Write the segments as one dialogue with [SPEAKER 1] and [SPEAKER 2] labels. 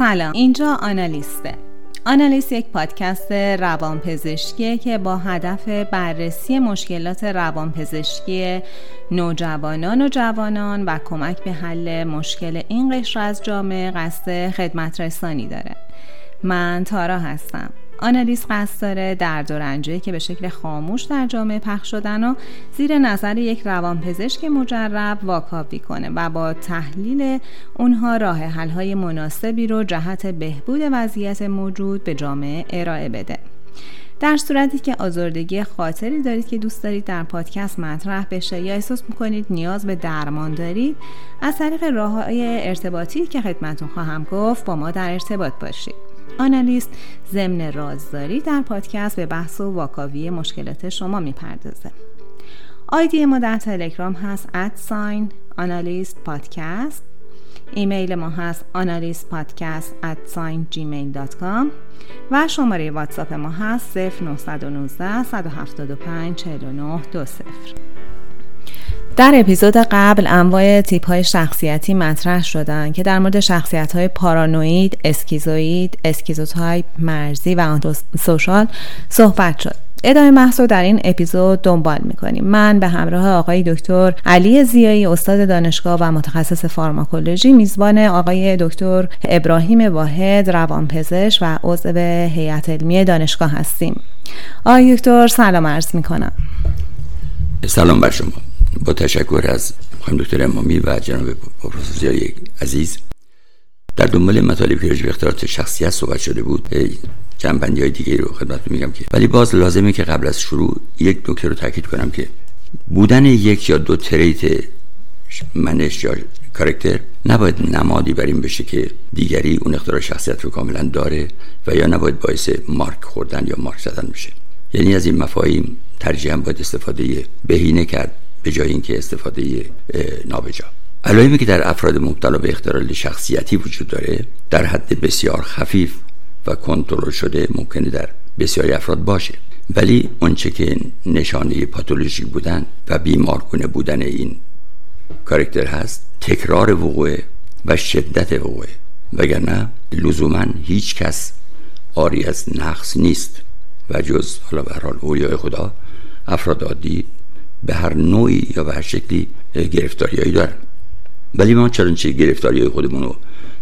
[SPEAKER 1] سلام اینجا آنالیسته. آنالیست یک پادکست روانپزشکیه که با هدف بررسی مشکلات روانپزشکی نوجوانان و جوانان و کمک به حل مشکل این قشر از جامعه قصد خدمت رسانی داره. من تارا هستم. آنالیز قصد داره درد و که به شکل خاموش در جامعه پخش شدن و زیر نظر یک روانپزشک مجرب واکاوی کنه و با تحلیل اونها راه حلهای مناسبی رو جهت بهبود وضعیت موجود به جامعه ارائه بده. در صورتی که آزردگی خاطری دارید که دوست دارید در پادکست مطرح بشه یا احساس می‌کنید نیاز به درمان دارید از طریق راه های ارتباطی که خدمتون خواهم گفت با ما در ارتباط باشید. آنالیست ضمن رازداری در پادکست به بحث و واکاوی مشکلات شما می‌پردازه. آیدی ما در تلگرام هست at sign analyst podcast ایمیل ما هست analyst podcast gmail.com و شماره واتساپ ما هست 0919 175 49 20 در اپیزود قبل انواع تیپ های شخصیتی مطرح شدن که در مورد شخصیت های پارانوید، اسکیزوید، اسکیزوتایپ، مرزی و سوشال صحبت شد. ادامه محصول در این اپیزود دنبال می‌کنیم. من به همراه آقای دکتر علی زیایی استاد دانشگاه و متخصص فارماکولوژی میزبان آقای دکتر ابراهیم واحد روانپزشک و عضو هیئت علمی دانشگاه هستیم. آقای دکتر سلام عرض می‌کنم.
[SPEAKER 2] سلام بر شما. با تشکر از خانم دکتر امامی و جناب پروفسور عزیز. در دنبال مطالبی که به اختیارات شخصیت صحبت شده بود جنبندی های دیگه رو خدمت میگم که ولی باز لازمه که قبل از شروع یک نکته رو تاکید کنم که بودن یک یا دو تریت منش یا کارکتر نباید نمادی بر این بشه که دیگری اون اختیار شخصیت رو کاملا داره و یا نباید باعث مارک خوردن یا مارک زدن بشه. یعنی از این مفاهیم ترجیحاً باید استفاده بهینه کرد. به جای اینکه استفاده نابجا. علائمی که در افراد مبتلا به اختلال شخصیتی وجود داره در حد بسیار خفیف و کنترل شده ممکنه در بسیاری افراد باشه. ولی اونچه که نشانه پاتولوژیک بودن و بیمارگونه بودن این کارکتر هست تکرار وقوع و شدت وقوع. وگرنه لزوما هیچ کس آری از نقص نیست. و جز حالا به حال اولیای خدا افراد عادی به هر نوعی یا به هر شکلی گرفتاریایی دارن. ولی ما چه گرفتاری خودمون رو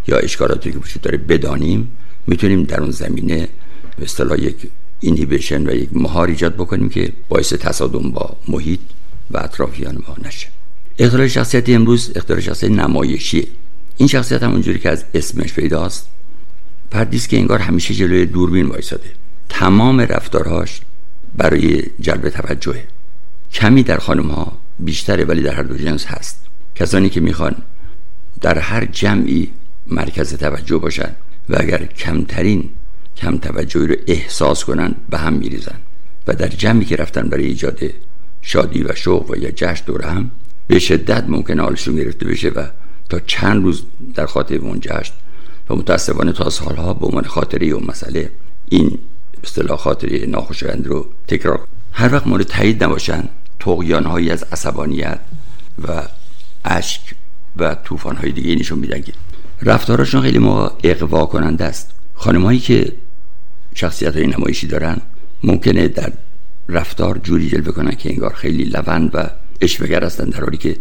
[SPEAKER 2] یا اشکالاتی که وجود داره بدانیم می‌تونیم در اون زمینه به اصطلاح یک اینهیبیشن و یک مهار ایجاد بکنیم که باعث تصادم با محیط و اطرافیان ما نشه. اختلال شخصیتی امروز اختلال شخصیت نمایشیه. این شخصیت هم اونجوری که از اسمش پیداست. پردیست که انگار همیشه جلوی دوربین وایساده. تمام رفتارهاش برای جلب توجهه. کمی در خانم ها بیشتره ولی در هر دو جنس هست. کسانی که می‌خوان در هر جمعی مرکز توجه باشن و اگر کمترین کم توجهی رو احساس کنن به هم میریزن. و در جمعی که رفتن برای ایجاد شادی و شوق و یا جشن دور هم به شدت ممکن حالشون گرفته بشه و تا چند روز در خاطر اون جشن و متاسفانه تا سالها به عنوان خاطره اون مسئله این اصطلاح خاطره ناخوشایند رو تکرار هر وقت مورد تایید نباشن تقیان هایی از عصبانیت و اشک و طوفان های دیگه نشون میدن که رفتارشون خیلی ما اقوا کننده است. هایی که شخصیت های نمایشی دارن ممکنه در رفتار جوری جلوه کنن که انگار خیلی لوند و اشوگر هستن در حالی که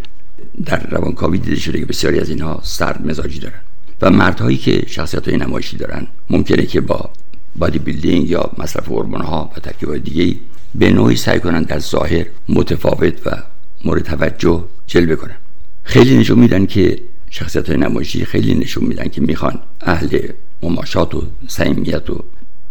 [SPEAKER 2] در روانکاوی دیده شده که بسیاری از اینها سرد مزاجی دارن. و مردهایی که شخصیت های نمایشی دارن ممکنه که با بادی بیلدینگ یا مصرف هورمون ها و ترکیبات دیگه به نوعی سعی کنن در ظاهر متفاوت و مورد توجه جلوه کنن. خیلی نشون میدن که شخصیت های نمایشی خیلی نشون میدن که می‌خوان اهل مماشات و صمیمیت و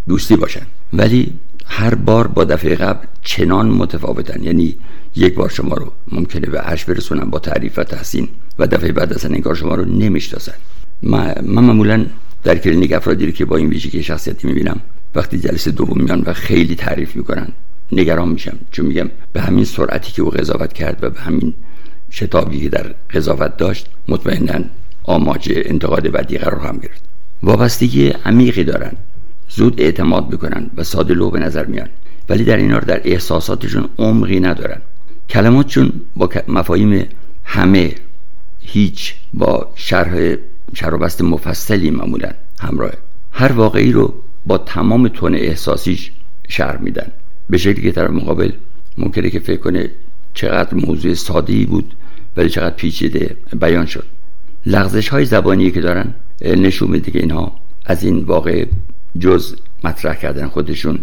[SPEAKER 2] دوستی باشن. ولی هر بار با دفعه قبل چنان متفاوتن. یعنی یک بار شما رو ممکنه به عرش برسونن با تعریف و تحسین و دفعه بعد اصلا انگار شما رو نمی‌شناسن. من معمولا در کلینیک افرادی رو که با این ویژگی شخصیتی می‌بینم وقتی جلسه دوم میان و خیلی تعریف می‌کنن. نگران میشم. چون میگم به همین سرعتی که او قضاوت کرد و به همین شتابی که در قضاوت داشت مطمئنا آماج انتقاد بعدی قرار هم گرفت. وابستگی عمیقی دارن زود اعتماد می‌کنن و ساده لو به نظر میان. ولی در اینا در احساساتشون عمقی ندارن. کلماتشون با مفاهیم همه هیچ با شرح شرابست مفصلی معمولا همراه. هر واقعی رو با تمام تون احساسیش شهر میدن. به شکلی که طرف مقابل ممکنه که فکر کنه چقدر موضوع ساده‌ای بود ولی چقدر پیچیده بیان شد. لغزش های زبانی که دارن نشون میده که اینها از این واقع جز مطرح کردن خودشون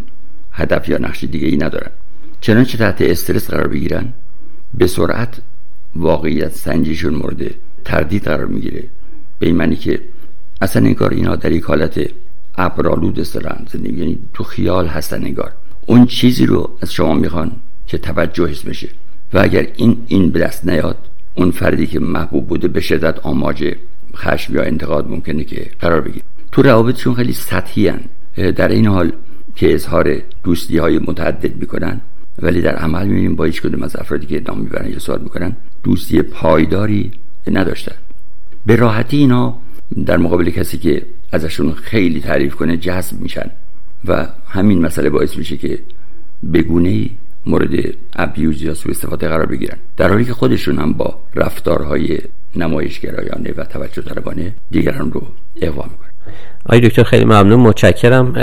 [SPEAKER 2] هدف یا نقش دیگه ای ندارن. چنانچه تحت استرس قرار بگیرن به سرعت واقعیت سنجیشون مورد تردید قرار می‌گیره. به این معنی که اصلا انگار اینا در یک حالت ابرالود استران زندگی یعنی تو خیال هستن انگار. اون چیزی رو از شما می‌خوان که توجه حس بشه. و اگر این این به دست نیاد اون فردی که محبوب بوده به شدت آماج خشم یا انتقاد ممکنه که قرار بگیره. تو روابطشون خیلی سطحی هن. در این حال که اظهار دوستی های متعدد می‌کنن ولی در عمل می‌بینیم با هیچ کدوم از افرادی که نام می‌برن یا سوال می‌کنن دوستی پایداری نداشتن. به راحتی اینا در مقابل کسی که ازشون خیلی تعریف کنه جذب میشن. و همین مسئله باعث میشه که بگونه ای مورد ابیوز یا سوء استفاده قرار بگیرن. در حالی که خودشون هم با رفتارهای نمایشگرایانه و توجه طلبانه دیگران رو اقوا می‌کنن.
[SPEAKER 3] آی دکتر خیلی ممنون. متشکرم.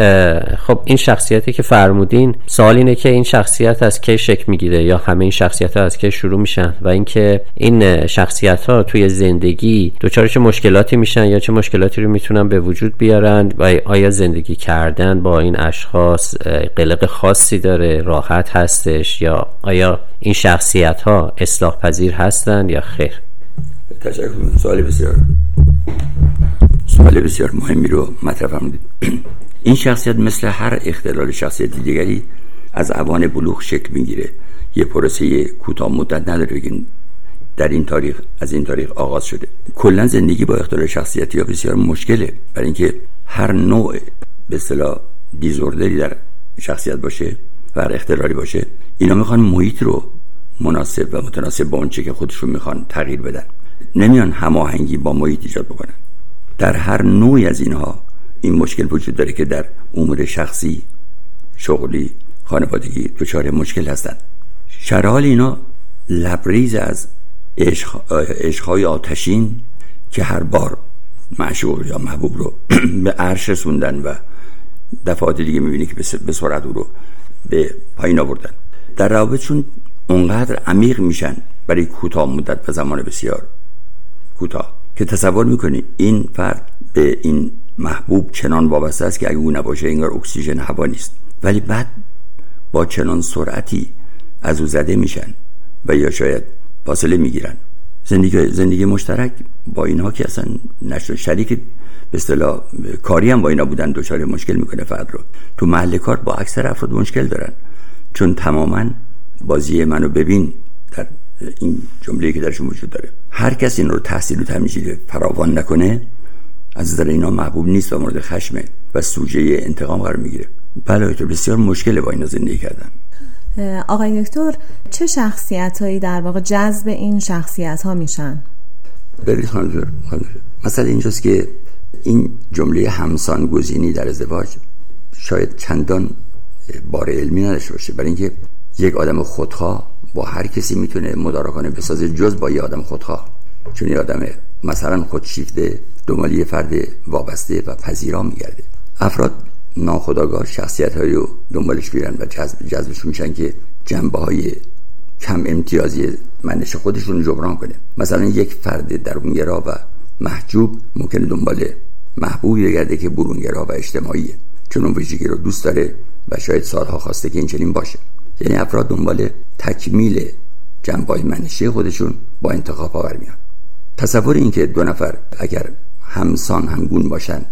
[SPEAKER 3] خب این شخصیتی که فرمودین سوال اینه که این شخصیت از کی شکل می‌گیره یا همه این شخصیت ها از کی شروع میشن و اینکه این شخصیت ها توی زندگی دچار چه مشکلاتی میشن یا چه مشکلاتی رو می‌تونن به وجود بیارن و آیا زندگی کردن با این اشخاص قلق خاصی داره راحت هستش یا آیا این شخصیت ها اصلاح پذیر هستن یا خیر؟
[SPEAKER 2] تشکر. سوالی بسیار. سوال بسیار مهمی رو مطرح فرمودید. این شخصیت مثل هر اختلال شخصیت دیگری از اوان بلوغ شکل می‌گیره. یه پروسه کوتاه مدت نداره بگین در این تاریخ از این تاریخ آغاز شده. کلا زندگی با اختلال شخصیتی یا بسیار مشکله. برای اینکه هر نوع به اصطلاح دیزوردری در شخصیت باشه و هر اختلالی باشه اینا می‌خوان محیط رو مناسب و متناسب با اونچه که خودشون می‌خوان تغییر بدن. نمیان هماهنگی با محیط ایجاد بکنن. در هر نوعی از اینها این مشکل وجود داره که در امور شخصی شغلی خانوادگی دچار مشکل هستند. شرحال اینا لبریز از عشقهای آتشین که هر بار معشوق یا محبوب رو به عرش رسوندن و دفعات دیگه می‌بینی که به سرعت او رو به پایین آوردن. در روابطشون اونقدر عمیق میشن برای کوتاه مدت و زمان بسیار کوتاه. که تصور می‌کنی این فرد به این محبوب چنان وابسته است که اگه او نباشه انگار اکسیژن هوا نیست. ولی بعد با چنان سرعتی از او زده میشن و یا شاید فاصله می‌گیرن. زندگی زندگی مشترک با اینها که اصلا نشد. شریک به اصطلاح کاری هم با اینا بودن دچار مشکل می‌کنه فرد رو. تو محل کار با اکثر افراد مشکل دارن. چون تماما بازی منو ببین این جمله که درشون وجود داره. هر کسی این رو تحصیل و تمیزی فراوان نکنه از نظر اینا محبوب نیست و مورد خشمه و سوژه انتقام قرار می‌گیره. بله تو بسیار مشکله با اینا زندگی کردن.
[SPEAKER 1] آقای دکتر چه شخصیت هایی در واقع جذب این شخصیت ها میشن؟
[SPEAKER 2] برید خانم مثلا اینجاست که این جمله همسان گزینی در ازدواج شاید چندان بار علمی نداشته باشه. برای اینکه یک آدم خودخواه با هر کسی می‌تونه مدارا کنه بسازه جز با یه آدم خودخواه. چون یه آدم مثلا خودشیفته دنبال فرد وابسته و پذیرا میگرده. افراد ناخداگاه شخصیت های رو دنبالش بیرن و جذب جذبش میشن که جنبه های کم امتیازی منش خودشون جبران کنه. مثلا یک فرد درونگرا و محجوب ممکنه دنبال محبوبی بگرده که برونگرا و اجتماعیه. چون اون رو دوست داره و شاید سالها خواسته که این چنین باشه. یعنی افراد دنبال تکمیل جنبای منشی خودشون با انتخاب آور میان تصور این که دو نفر اگر همسان همگون باشن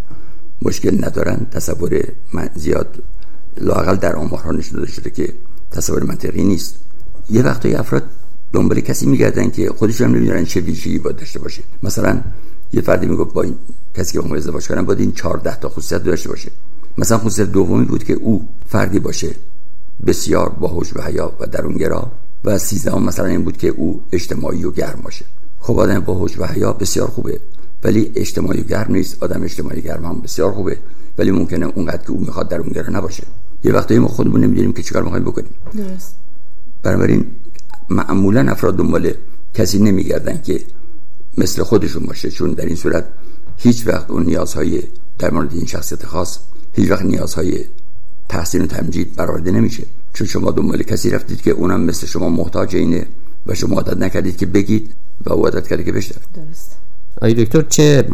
[SPEAKER 2] مشکل ندارن تصور من زیاد لاقل در آمارها نشون داده شده که تصور منطقی نیست. یه وقتایی افراد دنبال کسی میگردن که خودشون هم نمی‌دونن چه ویژگی باید داشته باشه. مثلا یه فردی می‌گفت با این کسی که با ازدواج کردن باید این 14 تا خصوصیت داشته باشه. مثلا خصوصیت دومی بود که او فردی باشه. بسیار باهوش و حیا و درونگرا و سیزدهم مثلا این بود که او اجتماعی و گرم باشه. خب آدم باهوش و حیا بسیار خوبه ولی اجتماعی و گرم نیست آدم اجتماعی گرم هم بسیار خوبه ولی ممکنه اونقدر که او می‌خواد درونگرا نباشه. یه وقتی ما خودمون نمی‌دونیم که چیکار می‌خوایم بکنیم. درست. بنابراین معمولا افراد دنبال کسی نمیگردن که مثل خودشون باشه چون در این صورت هیچ وقت اون نیازهای در مورد این شخصیت خاص هیچ وقت نیازهای تحسین و تمجید برآورده نمیشه. چون شما دنبال کسی رفتید که اونم مثل شما محتاج اینه و شما عادت نکردید که بگید و او عادت کرده که بشنوید.
[SPEAKER 3] درست. آی دکتر چه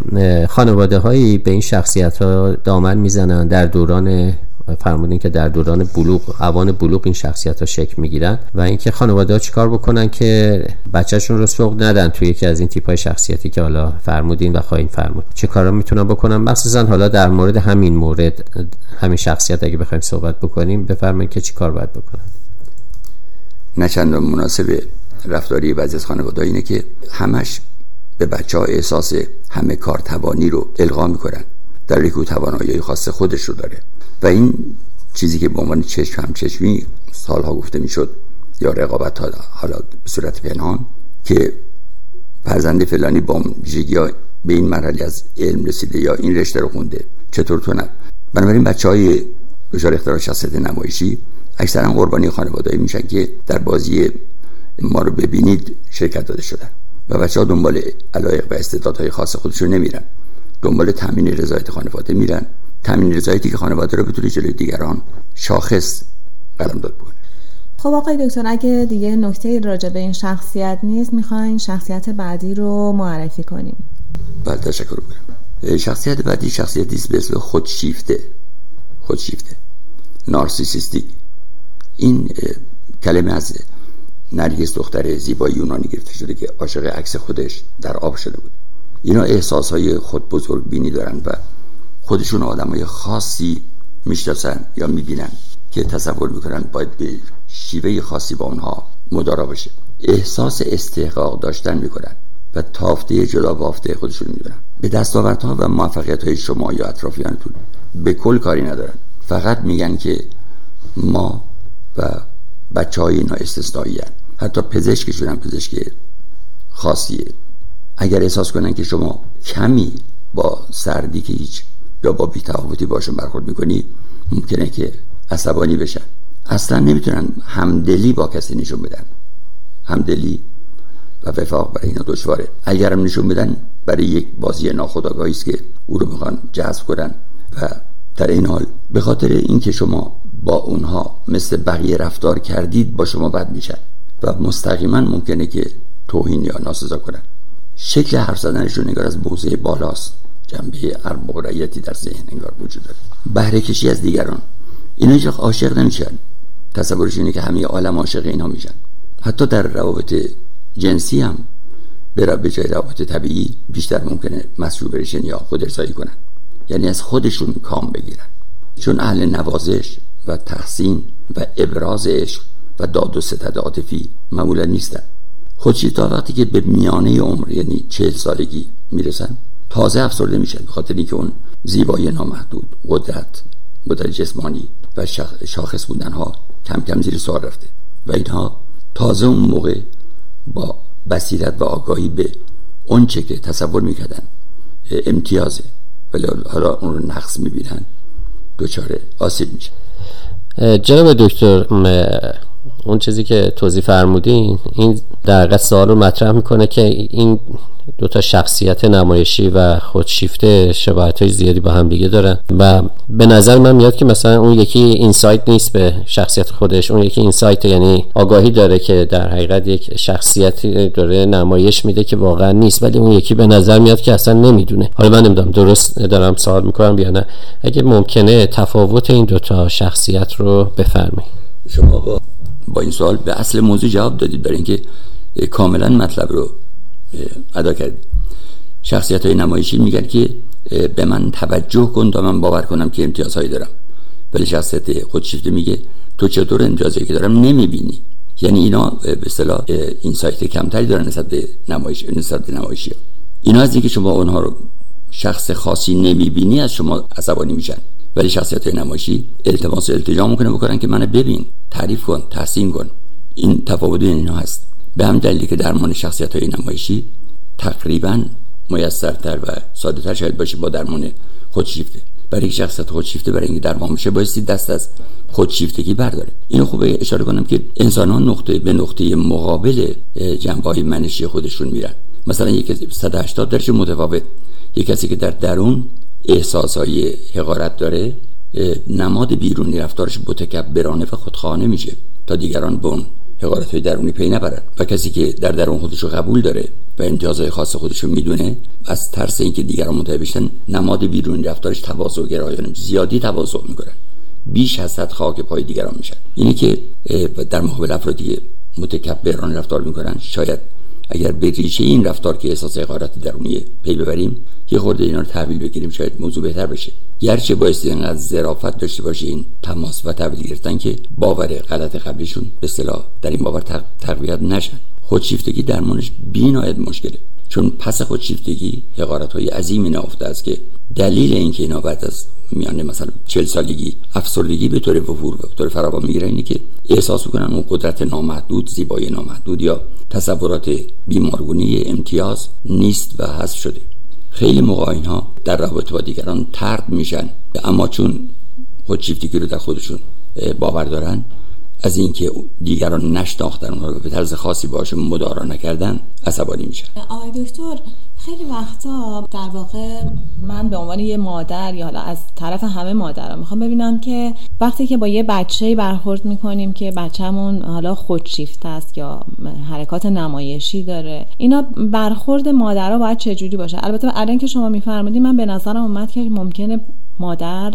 [SPEAKER 3] خانواده هایی به این شخصیت ها دامن می‌زنن در دوران فرمودین که در دوران بلوغ اوان بلوغ این شخصیت ها شکل می‌گیرن و اینکه خانواده ها چیکار بکنن که بچهشون رو سوق ندن توی یکی از این تیپ های شخصیتی که حالا فرمودین و خواهیم فرمود. چه کارا می‌تونن بکنن؟ مخصوصا حالا در مورد همین مورد همین شخصیت اگه بخوایم صحبت بکنیم بفرمایید که چیکار باید بکنن.
[SPEAKER 2] نه چند مناسب رفتاری بعضی از خانواده اینه که همش به بچه ها احساس همه کار توانی رو القا می‌کنن. در یک توانایی خاص خودش رو داره. و این چیزی که به عنوان چشم هم چشمی سالها گفته می‌شد یا رقابت حالا به صورت پنهان که فرزند فلانی با ویژگی به این مرحله از علم رسیده یا این رشته رو خونده. چطور تو نه؟ بنابراین بچه های دچار اختراع شخصیت نمایشی اکثرا قربانی خانواده میشن که در بازی ما رو ببینید شرکت داده شدن. و بچه ها دنبال علایق و استعدادهای خاص خودشون نمیرن. دنبال تامین رضایت خانواده میرن. تامین رضایتی که خانواده رو بتونه جلوی دیگران شاخص قلم داد بکنه
[SPEAKER 1] خب آقای دکتر اگه دیگه نکته راجع به این شخصیت نیست می‌خواین شخصیت بعدی رو معرفی کنیم.
[SPEAKER 2] بله تشکر می‌کنم. شخصیت بعدی شخصیتی است به اسم خودشیفته. خودشیفته. نارسیسیستیک. این کلمه از نرگس دختر زیبای یونانی گرفته شده که عاشق عکس خودش در آب شده بود. اینا احساس های خود بزرگ بینی دارن و خودشون آدم های خاصی می‌شناسن یا می‌بینن که تصور می‌کنن باید به شیوه خاصی با اونها مدارا باشه. احساس استحقاق داشتن می‌کنن و تافته جدا بافته خودشون می‌دونن. به دستاوردها و موفقیت های شما یا اطرافیانتون به کل کاری ندارن. فقط میگن که ما و بچه های اینا استثنایی حتی پزشکشون هم پزشک خاصیه. اگر احساس کنن که شما کمی با سردی که هیچ یا با بیتفاوتی باشون برخورد می‌کنی ممکنه که عصبانی بشن. اصلا نمی‌تونن همدلی با کسی نشون بدن. همدلی و وفاق برای اینا دشواره. اگرم نشون بدن برای یک بازی ناخودآگاهی است که او رو می‌خوان جذب کنن. و در این حال به خاطر اینکه شما با اونها مثل بقیه رفتار کردید با شما بد میشن و مستقیما ممکنه که توهین یا ناسزا کنن. شکل حرف زدنشون نگار از موضع بالاست. جنبه اربقرایتی در ذهن انگار وجود داره. بهره کشی از دیگران. اینا هیچ عاشق نمیشن. تصورش اینه که همه عالم عاشق اینا میشن. حتی در روابط جنسی هم برای به جای روابط طبیعی بیشتر ممکنه مسئول یا خود ارزایی کنن. یعنی از خودشون کام بگیرن. چون اهل نوازش و تحسین و ابراز عشق و داد و ستد عاطفی معمولا نیستن. خودشی تا وقتی که به میانه عمر یعنی چهل سالگی می‌رسن تازه افسرده میشن به خاطر اینکه اون زیبایی نامحدود قدرت قدرت جسمانی و شاخص بودن ها کم کم زیر سوال رفته و اینها تازه اون موقع با بصیرت و آگاهی به اون چه که تصور می‌کردن. امتیازه. ولی حالا اون رو نقص می‌بینن دچار آسیب میشه.
[SPEAKER 3] جناب دکتر اون چیزی که توضیح فرمودین این در سوال رو مطرح می‌کنه که این دو تا شخصیت نمایشی و خودشیفته شباهت های زیادی با هم دیگه دارن و به نظر من میاد که مثلا اون یکی اینسایت نیست به شخصیت خودش اون یکی اینسایت یعنی آگاهی داره که در حقیقت یک شخصیتی داره نمایش میده که واقعا نیست ولی اون یکی به نظر میاد که اصلا نمی‌دونه. حالا من نمی‌دونم درست دارم سوال می‌کنم یا نه؟ اگه ممکنه تفاوت این دو تا شخصیت رو بفرمایید.
[SPEAKER 2] شما با با این سوال به اصل موضوع جواب دادید برای اینکه کاملا مطلب رو ادا کردید. شخصیت های نمایشی میگن که به من توجه کن تا من باور کنم که امتیازهایی دارم. ولی شخصیت خودشیفته میگه تو چطور امتیازهایی که دارم نمی‌بینی؟ یعنی اینا به اصطلاح این سایت کمتری دارن نسبت به نمایش نسبت به نمایشی. اینا از اینکه شما اونها رو شخص خاصی نمی‌بینی از شما عصبانی میشن. ولی شخصیت های نمایشی التماس التجا می‌کنه بکنن که منو ببین تعریف کن تحسین کن. این تفاوت اینا هست. به هم دلیلی که درمان شخصیت های نمایشی تقریبا میسرتر و ساده تر شاید باشه با درمان خودشیفته. برای یک شخصیت خودشیفته برای اینکه درمان بشه بایستی دست از خودشیفتگی برداره اینو خوبه اشاره کنم که انسان ها نقطه به نقطه مقابل جنبه های منشی خودشون میرن. مثلا یک 180 درجه متفاوت. یک کسی که در درون احساس های حقارت داره نماد بیرونی رفتارش متکبرانه و خودخانه میشه تا دیگران به اون حقارت های درونی پی نبرن. و کسی که در درون خودش رو قبول داره و امتیازهای خاص خودش رو می‌دونه از ترس اینکه دیگران متوجه بشن نماد بیرونی رفتارش تواضع گرایانه زیادی تواضع می‌کنن. بیش از حد خاک پای دیگران میشن. اینی که در مقابل افرادی متکبرانه رفتار می‌کنن شاید اگر به ریشه این رفتار که احساس حقارت درونی پی ببریم یه خورده اینا رو تحویل بگیریم شاید موضوع بهتر بشه. گرچه باعث اینقدر ظرافت داشته باشه این تماس و تحویل گرفتن که باور غلط قبلیشون به اصطلاح در این باور تقویت نشن. خودشیفتگی درمانش بینایت مشکله. چون پس خودشیفتگی حقارت های عظیمی نافته است که دلیل اینکه اینا بعد از میانه مثلا چل سالگی افسردگی به طور وفور به طور فراوان می‌گیره اینه که احساس می‌کنن اون قدرت نامحدود زیبایی نامحدود یا تصورات بیمارگونی امتیاز نیست و حذف شده. خیلی موقع اینها در رابطه با دیگران ترد میشن اما چون خودشیفتگی رو در خودشون باور دارن از اینکه دیگران نشناختن اونها به طرز خاصی باشون مدارا نکردن عصبانی میشن.
[SPEAKER 1] آقای دکتر خیلی وقتا در واقع من به عنوان یه مادر یا حالا از طرف همه مادرها می‌خوام ببینم که وقتی که با یه بچه برخورد می‌کنیم که بچهمون حالا خودشیفته است یا حرکات نمایشی داره اینا برخورد مادرها باید چجوری باشه؟ البته الان که شما میفرمودید من به نظرم اومد که ممکنه مادر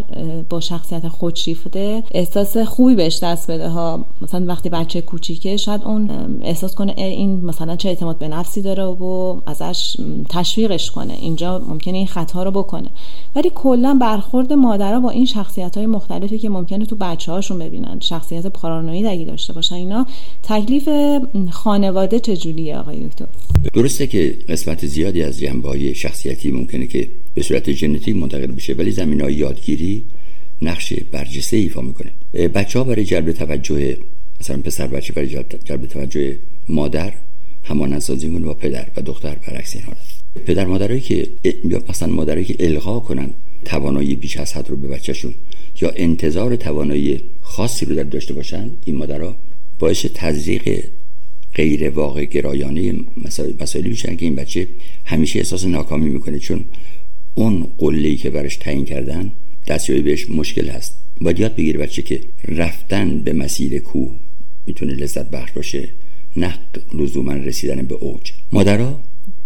[SPEAKER 1] با شخصیت خودشیفته احساس خوبی بهش دست بده ها. مثلا وقتی بچه کوچیکه شاید اون احساس کنه این مثلا چه اعتماد به نفسی داره و ازش تشویقش کنه. اینجا ممکنه این خطا رو بکنه. ولی کلا برخورد مادرها با این شخصیت های مختلفی که ممکنه تو بچه هاشون ببینن. شخصیت پارانوید اگه داشته باشن اینا. تکلیف خانواده چجوریه آقای دکتر؟
[SPEAKER 2] درسته که قسمت زیادی از جنبه شخصیتی ممکنه که به صورت ژنتیک منتقل بشه ولی زمین های یادگیری نقش برجسته ایفا می‌کنه. بچه ها برای جلب توجه مثلا پسر بچه برای جلب توجه مادر همان سازی با پدر و دختر برعکس این حالت پدر مادرایی که یا مثلا مادرایی که الغا کنن توانایی بیش از حد رو به بچهشون یا انتظار توانایی خاصی رو در داشته باشن این مادرها باعث تزریق غیر واقع گرایانه مسائلی میشن که این بچه همیشه احساس ناکامی می‌کنه چون اون قله‌ای که برش تعیین کردن دستیابی بهش مشکل هست. باید یاد بگیره بچه که رفتن به مسیر کوه می‌تونه لذت بخش باشه نه لزوما رسیدن به اوج. مادرها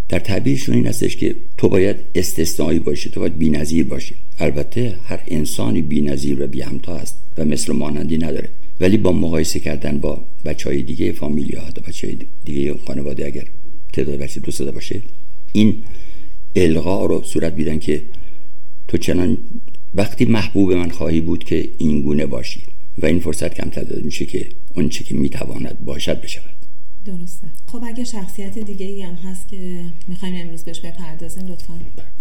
[SPEAKER 2] در تعبیرشون این هستش که تو باید استثنایی باشی تو باید بی‌نظیر باشی. البته هر انسانی بی‌نظیر و بی‌همتا است و مثل مانندی نداره. ولی با مقایسه کردن با بچه های دیگه فامیل یا بچه های دیگه خانواده اگر تعداد بچه دوست داده باشه این الغا رو صورت بیدن که تو چنان وقتی محبوب من خواهی بود که این گونه باشی و این فرصت کم داده میشه که اون چه که می‌تواند باشد بشود.
[SPEAKER 1] درسته. خب اگه شخصیت دیگه ای هم هست که می‌خوایم امروز بهش بپردازیم لطفا.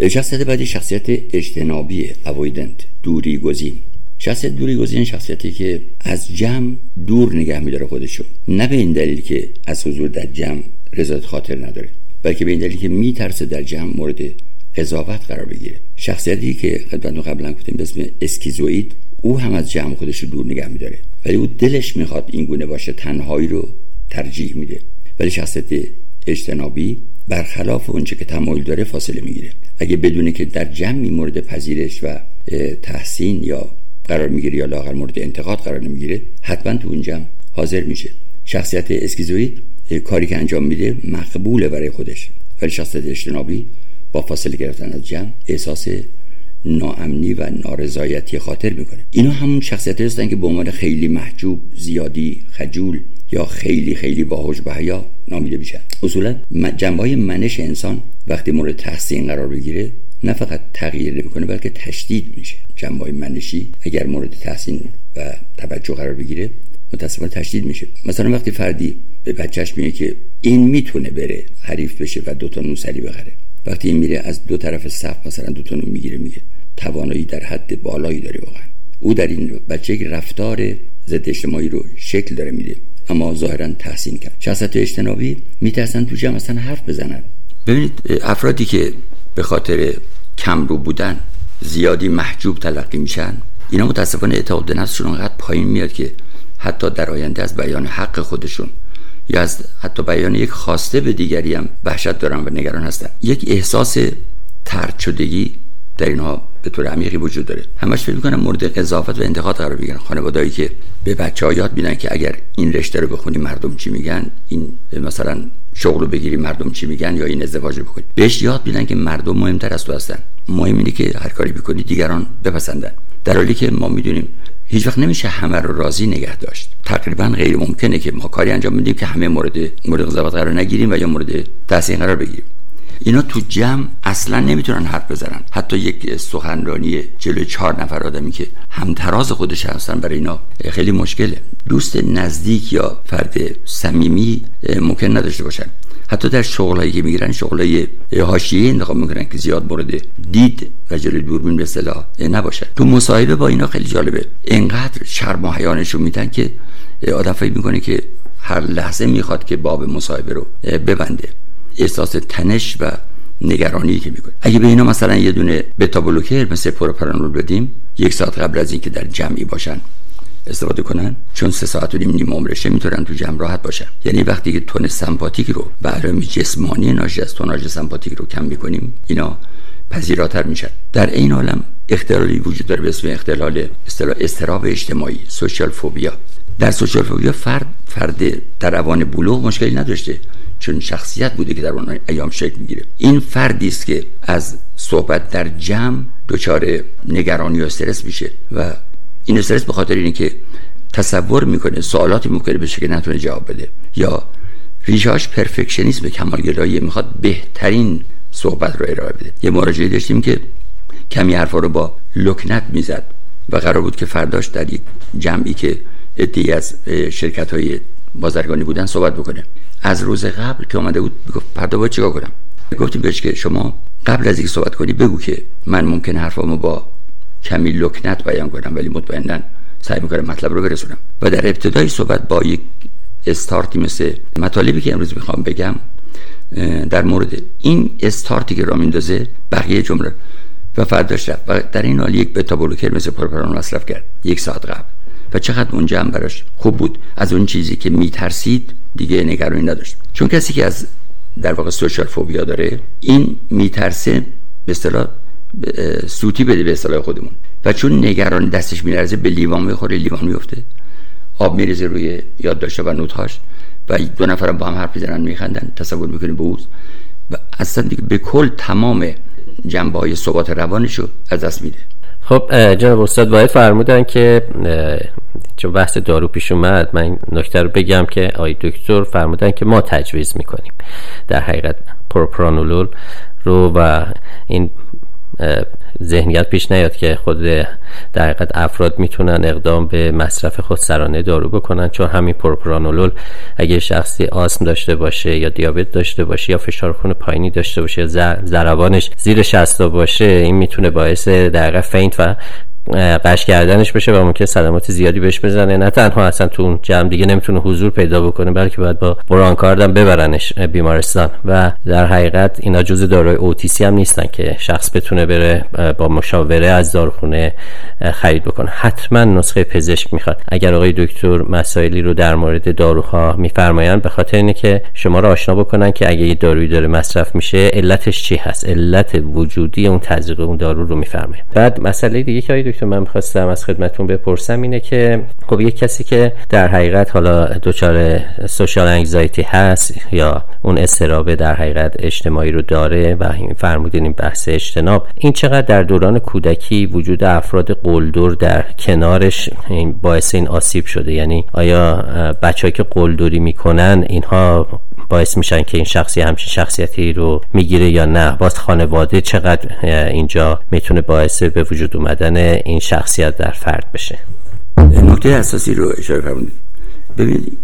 [SPEAKER 2] شخصیت بعدی شخصیت اجتنابی اویدنت دوری گزین شخصیت دوری گزین شخصیتی که از جمع دور نگه میداره خودشو. نه به این دلیل که از حضور در جمع رضایت خاطر نداره. بلکه به این دلیل که میترسه در جمع مورد قضاوت قرار بگیره. شخصیتی که خدمت قبلا گفتیم به اسم اسکیزوئید او هم از جمع خودش رو دور نگه میداره. ولی او دلش می‌خواد این گونه باشه تنهایی رو ترجیح میده. ولی شخصیت اجتنابی برخلاف اونچه که تمایل داره فاصله می‌گیره. اگه بدونه که در جمعی مورد پذیرش و تحسین یا قرار می‌گیره یا لاغر مورد انتقاد قرار نمی‌گیره حتما تو اون جمع حاضر میشه. شخصیت اسکیزوئید کاری که انجام میده مقبوله برای خودش. ولی شخصیت اجتنابی با فاصله گرفتن از جمع احساس ناامنی و نارضایتی خاطر می‌کنه. اینا همون شخصیت هستن که به عنوان خیلی محجوب زیادی خجول یا خیلی خیلی باهوش و حیا نامیده میشن. اصولا جنبه منش انسان وقتی مورد تحسین قرار بگیره نه فقط تغییر نمی‌کنه بلکه تشدید میشه. جنبه منشی اگر مورد تحسین و توجه قرار بگیره متاسفانه تشدید میشه. مثلا وقتی فردی به بچهش میگه که این می‌تونه بره حریف بشه و دوتا نون سری بخره. وقتی این میره از دو طرف صف مثلا دو تا نون می‌گیره میگه توانایی در حد بالایی داره واقعا. او در این بچه یک رفتار ضد اجتماعی رو شکل داره میده اما ظاهرا تحسین کرد. شخصیت اجتنابی میترسن تو جمع مثلا حرف بزنن. ببینید افرادی که به خاطر کمرو بودن زیادی محجوب تلقی میشن اینا متاسفانه اعتماد نفسشون انقدر پایین میاد که حتی در آینده از بیان حق خودشون یا از حتی بیان یک خواسته به دیگری هم وحشت دارن و نگران هستن. یک احساس ترد شدگی در اینها به طور عمیقی وجود داره. همش فکر می‌کنم مورد قضاوت و انتقاد قرار بگیرن. خانوادهایی که به بچه ها یاد میدن که اگر این رشته رو بخونی مردم چی میگن؟ این مثلا شغل رو بگیری مردم چی میگن؟ یا این ازدواج رو بکنی. بهش یاد میدن که مردم مهمتر از تو هستن. مهم اینه که هر کاری بکنی دیگران بپسندن. در حالی که ما می‌دونیم هیچ وقت نمیشه همه رو راضی نگه داشت. تقریبا غیر ممکنه که ما کاری انجام بدیم که همه مورد مورد قضاوت قرار نگیریم و یا مورد تحسین قرار بگیریم. اینا تو جمع اصلا نمی‌تونن حرف بزنن. حتی یک سخنرانی جلوی چهار نفر آدمی که همتراز خودش هستن برای اینا خیلی مشکله. دوست نزدیک یا فرد صمیمی ممکن نداشته باشن. حتی در شغلایی که می‌گیرن شغلای حاشیه انتخاب می‌کنن که زیاد مورد دید و جلوی دوربین به اصطلاح نباشن. تو مصاحبه با اینا خیلی جالبه. انقدر شرم و حیانشون میدن که آدم می‌کنه که هر لحظه می‌خواد که باب مصاحبه رو ببنده. احساس تنش و نگرانی که می‌کنه. اگه به اینا مثلا یه دونه بتا بلوکر مثل پروپرانول بدیم یک ساعت قبل از اینکه در جمعی باشن استفاده کنن چون سه ساعت و نیم نیم عمرشه می‌تونن تو جمع راحت باشن. یعنی وقتی که تون سمپاتیک رو به علائم جسمانی ناشی از توناژ سمپاتیک رو کم می‌کنیم اینا پذیراتر میشن. در این عالم اختلالی وجود داره به اسم اختلال استراب اجتماعی سوشال فوبیا. در سوشال فوبیا فرد فرد در اوان بلوغ مشکلی نداشته. چون شخصیت بوده که در اون ایام شکل می‌گیره. این فردی است که از صحبت در جمع دچار نگرانی و استرس میشه و این استرس به خاطر اینه که تصور می‌کنه سوالاتی ممکنه بشه که نتونه جواب بده. یا ریشاش پرفکشنیسم کمالگرایی می‌خواد بهترین صحبت رو ارائه بده. یه مراجعه داشتیم که کمی حرفا رو با لکنت می‌زد و قرار بود که فرداش در یک جمعی که ادهی از شرکت های بازرگانی بودن صحبت بکنه. از روز قبل که آمده بود گفت فردا باید چیکار کنم؟ گفتیم بهش که شما قبل از اینکه صحبت کنی بگو که من ممکن حرفامو با کمی لکنت بیان کنم ولی مطمئنا سعی می‌کنم مطلب رو برسونم. و در ابتدای صحبت با یک استارتی مثل مطالبی که امروز می‌خوام بگم در مورد این استارتی که را میندازه بقیه جمله. و فرداش رفت و در این حال یک بتا بلوکر مثل پروپرانول مصرف کرد یک ساعت قبل. و چقدر اونجا هم براش خوب بود. از اون چیزی که میترسید دیگه نگرانی نداشت. چون کسی که از در واقع سوشال فوبیا داره این میترسه به اصطلاح سوتی بده به اصطلاح خودمون. و چون نگران دستش میلرزه به لیوان می‌خوره لیوان میفته آب میریزه روی یادداشت و نوتهاش و دو نفرم با هم حرف می‌زنن میخندن تصور می‌کنیم به و اصلا دیگه به کل تمام جنبه های ثبات روانشو از دست میده.
[SPEAKER 3] خب جناب استاد باید فرمودن که چون بحث دارو پیش اومد من نکته رو بگم که آقای دکتر فرمودن که ما تجویز می‌کنیم. در حقیقت پروپرانولول رو و این ذهنیت پیش نیاد که خود در حقیقت افراد می‌تونن اقدام به مصرف خودسرانه دارو بکنن چون همین پروپرانولول اگه شخصی آسم داشته باشه یا دیابت داشته باشه یا فشار خون پایینی داشته باشه یا ضربانش زیر 60 باشه این می‌تونه باعث در faint و غش کردنش بشه و ممکن صدمات زیادی بهش بزنه. نه تنها اصلا تو اون جمع دیگه نمی‌تونه حضور پیدا بکنه بلکه باید با برانکاردم ببرنش بیمارستان. و در حقیقت اینا جزء داروی OTC هم نیستن که شخص بتونه بره با مشاوره از داروخونه خرید بکنه. حتما نسخه پزشک می‌خواد. اگر آقای دکتر مسائلی رو در مورد داروها میفرمایند به خاطر اینه که شما رو آشنا بکنن که اگه یه دارویی داره مصرف میشه علتش چی هست؟ علت وجودی اون تزریق اون دارو رو میفرمایند. بعد مسئله دیگه که دکتر من می‌خواستم از خدمتون بپرسم اینه که خب یک کسی که در حقیقت حالا دچار سوشال انگزایتی هست یا اون استرابه در حقیقت اجتماعی رو داره و فرمودین این بحث اجتناب این چقدر در دوران کودکی وجود افراد قلدر در کنارش این باعث این آسیب شده؟ یعنی آیا بچه‌ای که قلدری می‌کنن اینها باعث میشن که این شخصی همچین شخصیتی رو می‌گیره یا نه؟ باز خانواده چقدر اینجا می‌تونه باعث به وجود اومدن این شخصیت در فرد بشه.
[SPEAKER 2] نکته اساسی رو اشاره فرمودید. ببینید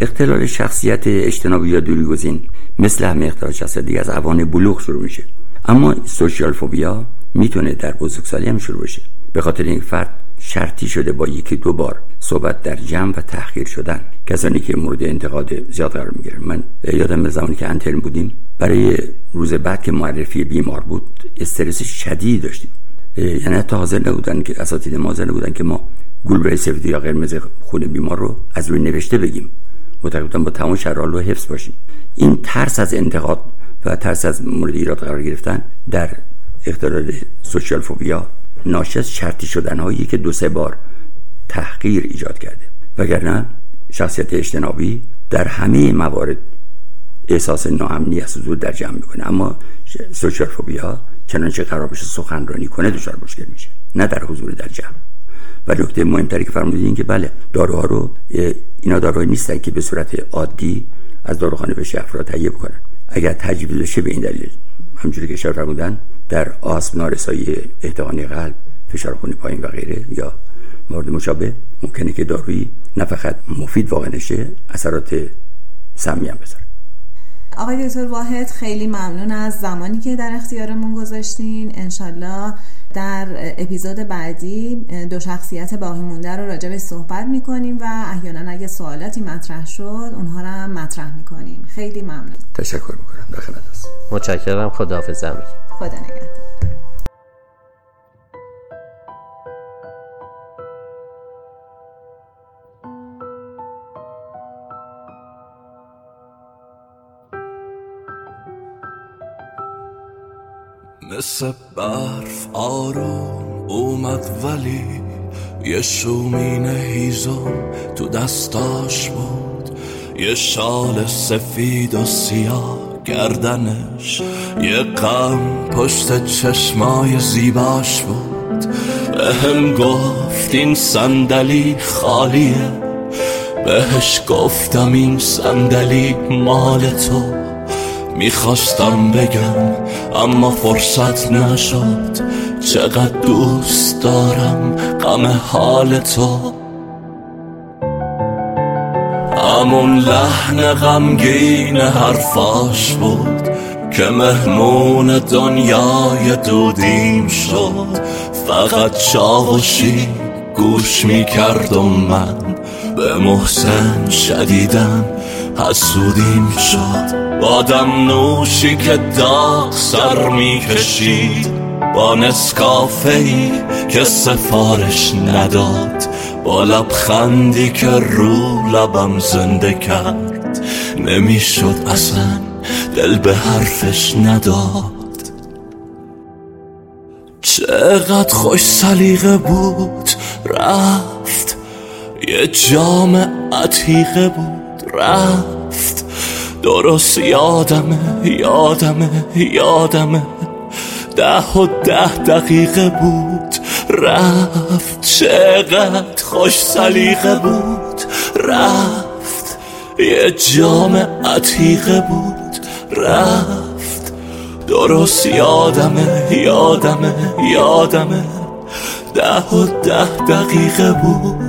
[SPEAKER 2] اختلال شخصیت اجتنابی یا دوری گزین مثل همه اختلال شخصیت دیگه از اوان بلوغ شروع میشه. اما سوشیال فوبیا می‌تونه در بزرگسالی هم شروع بشه. به خاطر این فرد شرطی شده با یکی دو بار صحبت در جمع و تحقیر شدن. کسانی که مورد انتقاد زیاد قرار می‌گیرن. من یادم به زمانی که انترن بودیم برای روز بعد که معرفی بیمار بود استرس شدید داشتیم. یعنی حتی حاضر نبودن که اساتید ما حاضر نبودن که ما گلبرای سفید یا قرمز خون بیمار رو از روی نوشته بگیم. معتقد با تمام شرال و حفظ باشیم. این ترس از انتقاد و ترس از مورد ایراد قرار گرفتن در اختلال سوشال فوبیا ناشی شرطی شدن هایی که دو سه بار تحقیر ایجاد کرده. وگرنه شخصیت اجتنابی در همه موارد احساس ناامنی از حضور در جمع می‌کنه. اما سوشال فوبیا چنانچه قرار بشه سخنرانی کنه دچار مشکل میشه. نه در حضور در جمع. و نکته مهمتری که فرمودید این که بله داروها رو اینا داروهایی نیستن که به صورت عادی از داروخانه بشه افراد تهیه بکنن. اگر تجویز بشه به این دلیل. همجوری که اشاره فرمودن در آسم نارسایی احتقانی قلب فشار خونی پایین و غیره یا مورد مشابه ممکنه که دارویی نه فقط مفید واقع نشه اثرات سمی هم بذاره.
[SPEAKER 1] آقای دکتر واحد خیلی ممنون از زمانی که در اختیارمون گذاشتین. انشالله در اپیزود بعدی دو شخصیت باقی مونده رو راجع به صحبت می‌کنیم و احیانا اگه سوالاتی مطرح شد اونها رو هم مطرح می‌کنیم. خیلی ممنون.
[SPEAKER 2] تشکر می‌کنم. خدمت
[SPEAKER 3] متشکرم. خداحافظ.
[SPEAKER 1] خدا نگهدار.
[SPEAKER 4] مثل برف آروم اومد ولی یه شومین هیزم تو دستاش بود. یه شال سفید و سیاه گردنش یه غم پشت چشمای زیباش بود. بهم گفت این صندلی خالیه بهش گفتم این صندلی مال تو. می‌خواستم بگم اما فرصت نشد. چقدر دوست دارم غم حال تو. همون لحن غمگین حرفاش بود که مهمون دنیای دودیم شد. فقط چاوشی گوش می‌کرد و من به محسن شدیدم. حسودیم شد بادم نوشی که داغ سر می‌کشید. با نسکافه ای که سفارش نداد. با لبخندی که رو لبم زنده کرد. نمی‌شد اصلا دل به حرفش نداد. چقدر خوش سلیقه بود رفت. یه جام عتیقه بود. رفت. درست یادمه یادمه یادمه. ده و ده دقیقه بود. رفت. چقدر خوش سلیقه بود. رفت. یه جام عتیقه بود. رفت. درست یادمه یادمه یادمه. ده و ده دقیقه بود.